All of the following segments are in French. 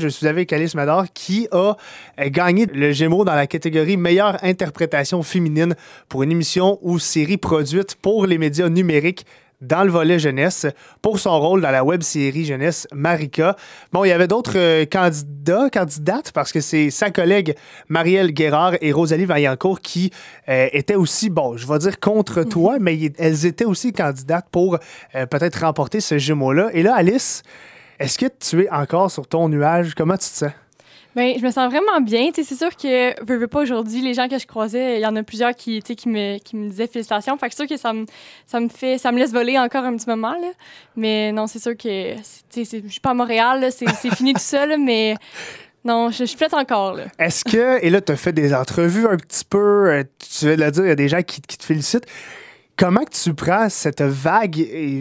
Je suis avec Alice Mador qui a euh, gagné le Gémeaux dans la catégorie meilleure interprétation féminine pour une émission ou série produite pour les médias numériques dans le volet jeunesse pour son rôle dans la web série jeunesse Marika. Bon, il y avait d'autres euh, candidats, candidates, parce que c'est sa collègue Marielle Guérard et Rosalie Vaillancourt qui euh, étaient aussi, bon, je vais dire contre mhm. toi, mais elles étaient aussi candidates pour peut-être remporter ce Gémeaux-là. Et là, Alice, est-ce que tu es encore sur ton nuage? Comment tu te sens? Bien, je me sens vraiment bien. C'est sûr que, veux, veux pas aujourd'hui, les gens que je croisais, il y en a plusieurs qui, qui, me, qui me disaient félicitations. Fait que c'est sûr que ça me, ça me fait, ça me laisse voler encore un petit moment. Là. Mais non, c'est sûr que, je suis pas à Montréal, c'est fini tout ça, mais non, je, suis peut-être encore. Est-ce que, et là, tu as fait des entrevues un petit peu, euh, tu veux le dire, il y a des gens qui, qui te félicitent. Comment que tu prends cette vague,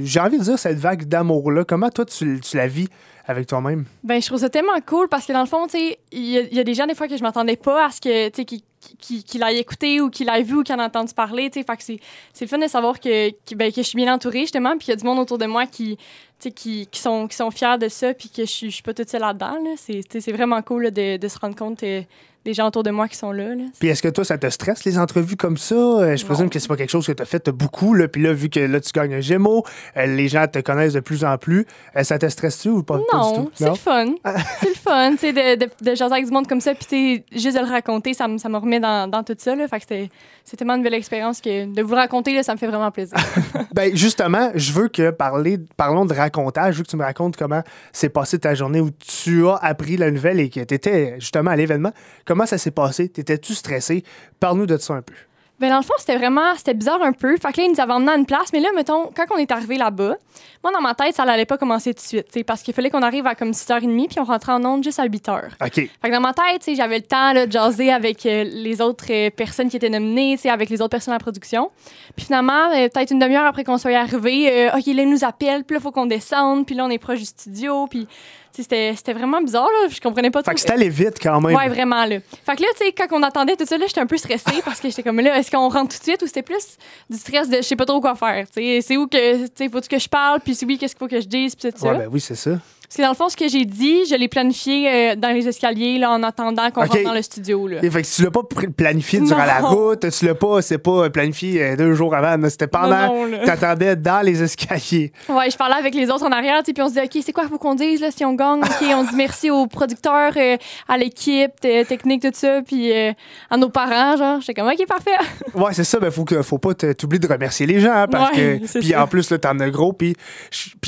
j'ai envie de dire cette vague d'amour-là, comment toi tu, tu la vis avec toi-même? Ben, je trouve ça tellement cool parce que dans le fond, il y, a des gens des fois que je m'attendais pas à ce que, tu sais, qu'il aille écouté ou qu'il aille vu ou qu'il en a entendu parler. Fait que c'est le fun de savoir que, ben, que je suis bien entourée, justement, puis qu'il y a du monde autour de moi qui, qui, qui, sont, qui sont fiers de ça, puis que je je suis pas toute seule là-dedans. Là. C'est vraiment cool de, de, se rendre compte euh, des gens autour de moi qui sont là. Puis est-ce que toi, ça te stresse, les entrevues comme ça? Euh, je présume que c'est pas quelque chose que tu as fait beaucoup. Là, puis là, vu que là, tu gagnes un Gémeaux, euh, les gens te connaissent de plus en plus. Euh, ça te stresse-tu ou pas, non, c'est le fun. c'est le fun, tu sais, de, de, de jaser avec du monde comme ça. Puis juste de le raconter, ça, me, ça me remet dans, dans tout ça. Là. Fait que c'est tellement une belle expérience que de vous le raconter, là, ça me fait vraiment plaisir. ben justement, je veux que parler, parlons de racontage. Je veux que tu me racontes comment s'est passée ta journée où tu as appris la nouvelle et que tu étais justement à l'événement. Comment ça s'est passé? T'étais-tu stressé? Parle-nous de ça un peu. Ben dans le fond, c'était vraiment, c'était bizarre un peu. Fait que là, ils nous avaient emmenés à une place, mais là, mettons, quand on est arrivé là-bas, moi, dans ma tête, ça n'allait pas commencer tout de suite, parce qu'il fallait qu'on arrive à comme 6h30, puis on rentrait en onde juste à 8h. OK. Fait que dans ma tête, j'avais le temps là, de jaser avec euh, les autres euh, personnes qui étaient nominées, avec les autres personnes en production. Puis finalement, euh, peut-être une demi-heure après qu'on soit arrivé, OK, là, ils nous appellent, puis là, il faut qu'on descende, puis là, on est proche du studio, puis c'était vraiment bizarre, là. Je comprenais pas trop. Fait que c'était allé vite quand même. Ouais, vraiment, là. Fait que là, tu sais, quand on attendait tout ça, là, j'étais un peu stressée parce que j'étais comme là, est-ce qu'on rentre tout de suite ou c'était plus du stress de je sais pas trop quoi faire, tu sais? C'est où que, tu sais, faut que je parle, puis oui, qu'est-ce qu'il faut que je dise, puis tout ça. Ouais, ben oui, c'est ça. Parce que dans le fond, ce que j'ai dit, je l'ai planifié euh, dans les escaliers là, en attendant qu'on rentre dans le studio. Là. Et fait que tu l'as pas planifié durant la route, tu l'as pas, c'est pas planifié euh, deux jours avant, c'était pendant que t'attendais dans les escaliers. Ouais, je parlais avec les autres en arrière, puis on se dit, OK, c'est quoi qu'il faut qu'on dise là, si on gagne? OK, on dit merci aux producteurs, euh, à l'équipe technique, tout ça, puis à nos parents, genre. J'étais comme, OK, parfait. ouais, c'est ça, mais faut, que, faut pas t'oublier de remercier les gens, hein, parce que. Puis en plus, t'en as gros, puis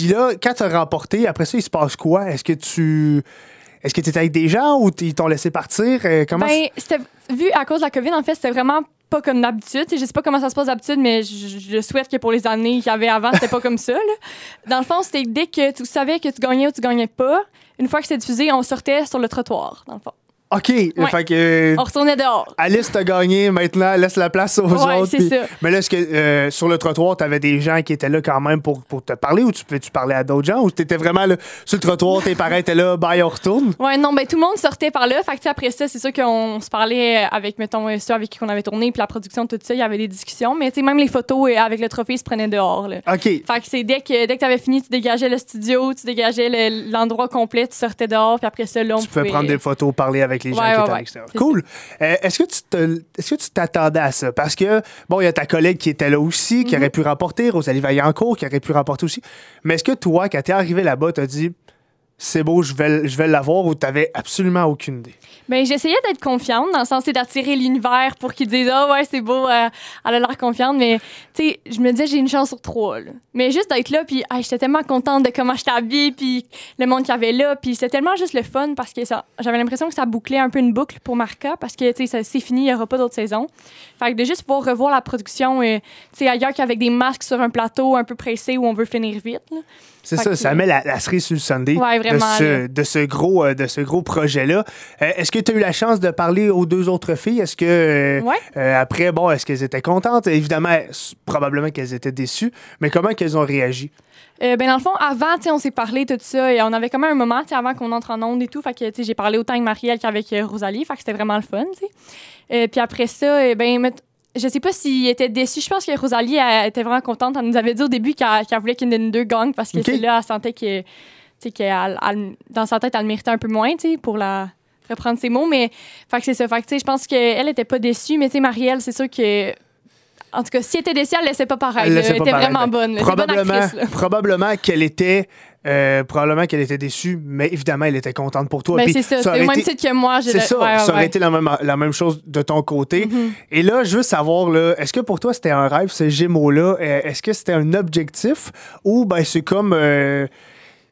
là, quand t'as remporté, après ça, il se passe quoi? Est-ce que tu. Est-ce que tu étais avec des gens ou ils t'ont laissé partir? Euh, comment ben, c'était vu à cause de la COVID, en fait, c'était vraiment pas comme d'habitude. Je sais pas comment ça se passe d'habitude, mais je, souhaite que pour les années qu'il y avait avant, c'était pas comme ça. Dans le fond, c'était dès que tu savais que tu gagnais ou tu gagnais pas, une fois que c'était diffusé, on sortait sur le trottoir, dans le fond. OK. Fait que, on retournait dehors. Alice t'a gagné, maintenant laisse la place aux ouais, autres. Ça. Mais là, est-ce que euh, sur le trottoir, t'avais des gens qui étaient là quand même pour, pour te parler ou tu pouvais-tu parler à d'autres gens ou t'étais vraiment là sur le trottoir, tes parents étaient là, bye, on retourne? Ouais, non, ben tout le monde sortait par là. Fait que après ça, c'est sûr qu'on se parlait avec, mettons, ceux avec qui on avait tourné, puis la production, tout ça, il y avait des discussions. Mais tu sais, même les photos euh, avec le trophée se prenaient dehors. Là. OK. Fait que c'est dès que, dès que t'avais fini, tu dégageais le studio, tu dégageais l'endroit complet, tu sortais dehors, puis après ça, là, on Tu pouvais prendre des photos, parler avec les gens qui étaient Cool. Euh, est-ce que tu est-ce que tu t'attendais à ça? Parce que, bon, il y a ta collègue qui était là aussi, qui mm-hmm. aurait pu remporter, Rosalie Vaillancourt, qui aurait pu remporter aussi. Mais est-ce que toi, quand t'es arrivé là-bas, t'as dit, c'est beau, je vais, l'avoir ou t'avais absolument aucune idée? Bien, j'essayais d'être confiante dans le sens d'attirer l'univers pour qu'ils disent Ah, ouais, c'est beau, euh, elle a l'air confiante. Mais, tu sais, je me disais, j'ai une chance sur trois. Mais juste d'être là, puis j'étais tellement contente de comment je habillée, puis le monde qu'il y avait là. Puis c'était tellement juste le fun parce que j'avais l'impression que ça bouclait un peu une boucle pour Marca parce que, tu sais, c'est fini, il n'y aura pas d'autres saisons. Fait que de juste pouvoir revoir la production, euh, tu sais, ailleurs qu'avec des masques sur un plateau un peu pressé où on veut finir vite. C'est ça, ça met la, cerise sur le Sunday de, ce, gros, euh, de ce gros projet-là. Euh, est-ce que tu as eu la chance de parler aux deux autres filles? Est-ce que euh, après, bon, est-ce qu'elles étaient contentes? Évidemment, probablement qu'elles étaient déçues, mais comment qu'elles ont réagi? ben dans le fond, avant, on s'est parlé tout ça et on avait quand même un moment avant qu'on entre en onde et tout. Fait que j'ai parlé autant avec Marielle qu'avec Rosalie. Fait que c'était vraiment le fun. puis après ça, ben, je sais pas s'il était déçu. Je pense que Rosalie était vraiment contente. Elle nous avait dit au début qu'elle voulait de nous deux gagne parce que c'est là, elle sentait que qu'elle, elle- dans sa tête, elle le méritait un peu moins, tu sais, pour la reprendre ses mots. Mais, fait que c'est ça. Fait que, tu sais, je pense qu'elle était pas déçue, mais, tu sais, Marielle, c'est sûr que. En tout cas, si elle était déçue, elle laissait pas pareil. Elle était pareil, vraiment bonne. Probablement, actrice, probablement qu'elle était. euh, probablement qu'elle était déçue, mais évidemment, elle était contente pour toi. Ben, c'est ça. ça C'est au même titre que moi. C'est ça, ouais, ça aurait ouais. été la même, la même chose de ton côté. Mhm. Et là, je veux savoir, est-ce que pour toi, c'était un rêve, ce Gémeaux-là? Euh, Est-ce que c'était un objectif? Ou ben, c'est comme. euh,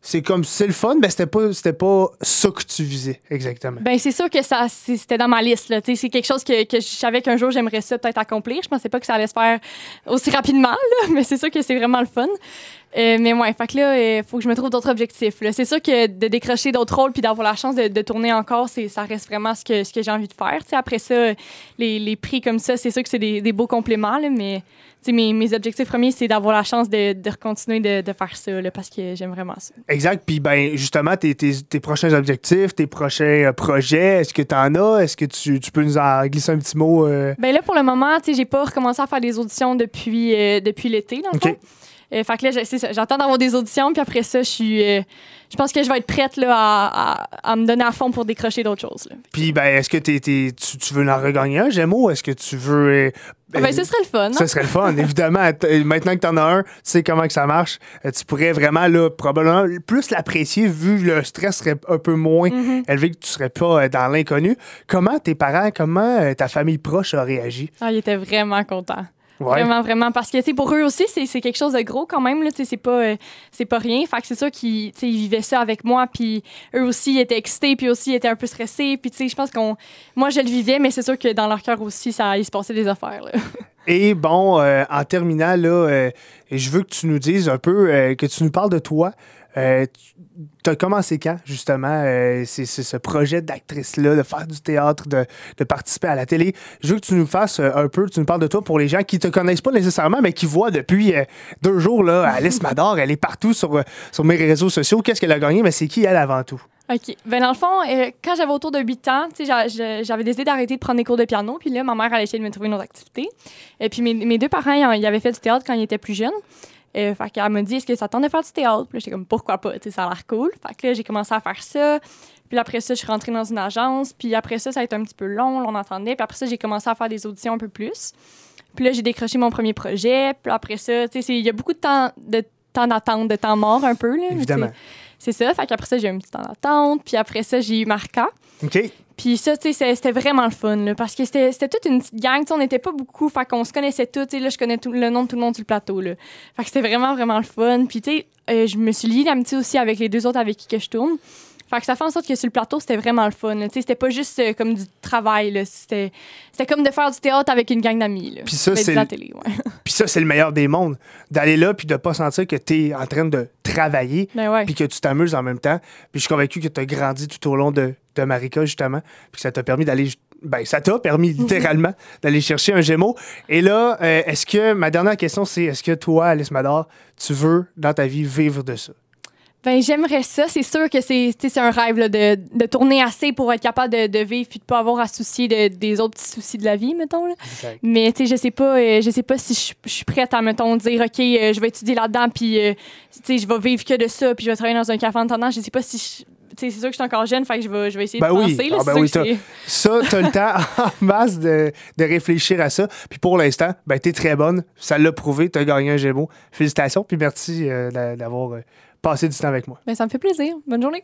c'est comme. C'est le fun, mais c'était pas, c'était pas ça que tu visais exactement. Ben, c'est sûr que ça, c'était dans ma liste. Là. C'est quelque chose que, je savais qu'un jour, j'aimerais ça peut-être accomplir. Je pensais pas que ça allait se faire aussi rapidement, mais c'est sûr que c'est vraiment le fun. Euh, mais ouais, fait que là, il faut que je me trouve d'autres objectifs. là. C'est sûr que de décrocher d'autres rôles puis d'avoir la chance de, de tourner encore, c'est, ça reste vraiment ce que, ce que j'ai envie de faire. Après ça, les, les prix comme ça, c'est sûr que c'est des, des beaux compléments, là, mais mes, mes objectifs premiers, c'est d'avoir la chance de, de continuer de, de faire ça là, parce que j'aime vraiment ça. Exact. Puis, ben, justement, tes, tes- tes prochains objectifs, tes prochains euh, projets, est-ce que tu en as? Est-ce que tu, tu peux nous en glisser un petit mot? euh? Ben là, pour le moment, j'ai pas recommencé à faire des auditions depuis, euh, depuis l'été, dans le fond. Euh, fait que là, j'attends d'avoir des auditions, puis après ça, je suis. euh, je pense que je vais être prête là, à, à- à me donner à fond pour décrocher d'autres choses. là. Puis, ben, est-ce que tu, tu veux en regagner un, Gémeaux? Est-ce que tu veux. euh, Ah ben, ce serait le fun. Ce hein? serait le fun, évidemment. Maintenant que tu en as un, tu sais comment que ça marche. Euh, Tu pourrais vraiment, là, probablement plus l'apprécier vu le stress serait un peu moins Mhm. élevé que tu serais pas dans l'inconnu. Comment tes parents, comment ta famille proche a réagi? Ah, ils étaient vraiment contents. Ouais. Vraiment, vraiment. Parce que, pour eux aussi, c'est quelque chose de gros quand même. C'est pas, euh, c'est pas rien. Fait que c'est sûr qu'ils vivaient ça avec moi. Puis eux aussi, ils étaient excités. Puis aussi, ils étaient un peu stressés. Puis, je pense qu'on. Moi, je le vivais, mais c'est sûr que dans leur cœur aussi, ça, il se passait des affaires. là. Et bon, euh, en terminant, là, euh, je veux que tu nous dises un peu, euh, que tu nous parles de toi. Tu as commencé quand, justement, euh, c'est ce projet d'actrice-là, de faire du théâtre, de, de participer à la télé? Je veux que tu nous fasses euh, un peu, tu nous parles de toi pour les gens qui te connaissent pas nécessairement, mais qui voient depuis euh, deux jours, là, Alice Mador, elle est partout sur, euh, sur mes réseaux sociaux. Qu'est-ce qu'elle a gagné? Mais c'est qui, elle, avant tout? OK. Ben dans le fond, euh, quand j'avais autour de 8 ans, j'avais décidé d'arrêter de prendre des cours de piano. Puis là, ma mère allait essayer de me trouver une autre activité. Et puis mes, mes deux parents, ils avaient fait du théâtre quand ils étaient plus jeunes. Euh, fait qu'elle m'a dit, est-ce que ça tente de faire du théâtre? Puis j'étais comme, pourquoi pas? Tu sais, ça a l'air cool. Fait là, j'ai commencé à faire ça. Puis après ça, je suis rentrée dans une agence. Puis après ça, ça a été un petit peu long, on entendait. Puis après ça, j'ai commencé à faire des auditions un peu plus. Puis là, j'ai décroché mon premier projet. Puis après ça, tu sais, il y a beaucoup de temps de temps d'attente, de temps mort un peu. Là, Évidemment. C'est ça. Fait qu'après ça, j'ai eu un petit temps d'attente. Puis après ça, j'ai eu Marca. OK? Puis ça, tu sais, c'était vraiment le fun, là, parce que c'était c'était toute une petite gang. tu sais, On n'était pas beaucoup, fait qu'on se connaissait tous. tu sais, Là, je connais tout, le nom de tout le monde sur le plateau. Là. Fait que c'était vraiment, vraiment le fun. Puis, tu sais, euh, je me suis liée d'amitié aussi avec les deux autres avec qui que je tourne. Fait que ça fait en sorte que sur le plateau, c'était vraiment le fun. C'était pas juste euh, comme du travail. C'était comme de faire du théâtre avec une gang d'amis. Puis ça, c'est le- télé, ouais. Puis ça, c'est le meilleur des mondes. D'aller là, puis de pas sentir que tu es en train de travailler, Ben ouais. puis que tu t'amuses en même temps. Puis je suis convaincu que tu as grandi tout au long de, de Marika, justement, puis que ça t'a permis d'aller. Ben, ça t'a permis littéralement d'aller chercher un Gémeaux. Et là, euh, est-ce que. Ma dernière question, c'est est-ce que toi, Alice Mador, tu veux dans ta vie vivre de ça? Ben, j'aimerais ça. C'est sûr que c'est un rêve là, de, de tourner assez pour être capable de, de vivre puis de pas avoir à soucier de- des autres petits soucis de la vie, mettons. Là. Mais tu sais, je sais pas, euh, je sais pas si je je suis prête à mettons dire OK, euh, je vais étudier là-dedans puis euh, tu sais, je vais vivre que de ça puis je vais travailler dans un café en attendant. Je sais pas si je- c'est sûr que je suis encore jeune, fait que je vais, je vais essayer Ben de oui. penser. Là, Ah, ben oui, c'est- Ça, tu as le temps en masse de, de réfléchir à ça. Puis pour l'instant, ben, tu es très bonne. Ça l'a prouvé. Tu as gagné un Gémeaux. Félicitations. Puis merci euh, d'a- d'avoir euh, passé du temps avec moi. Ben, ça me fait plaisir. Bonne journée.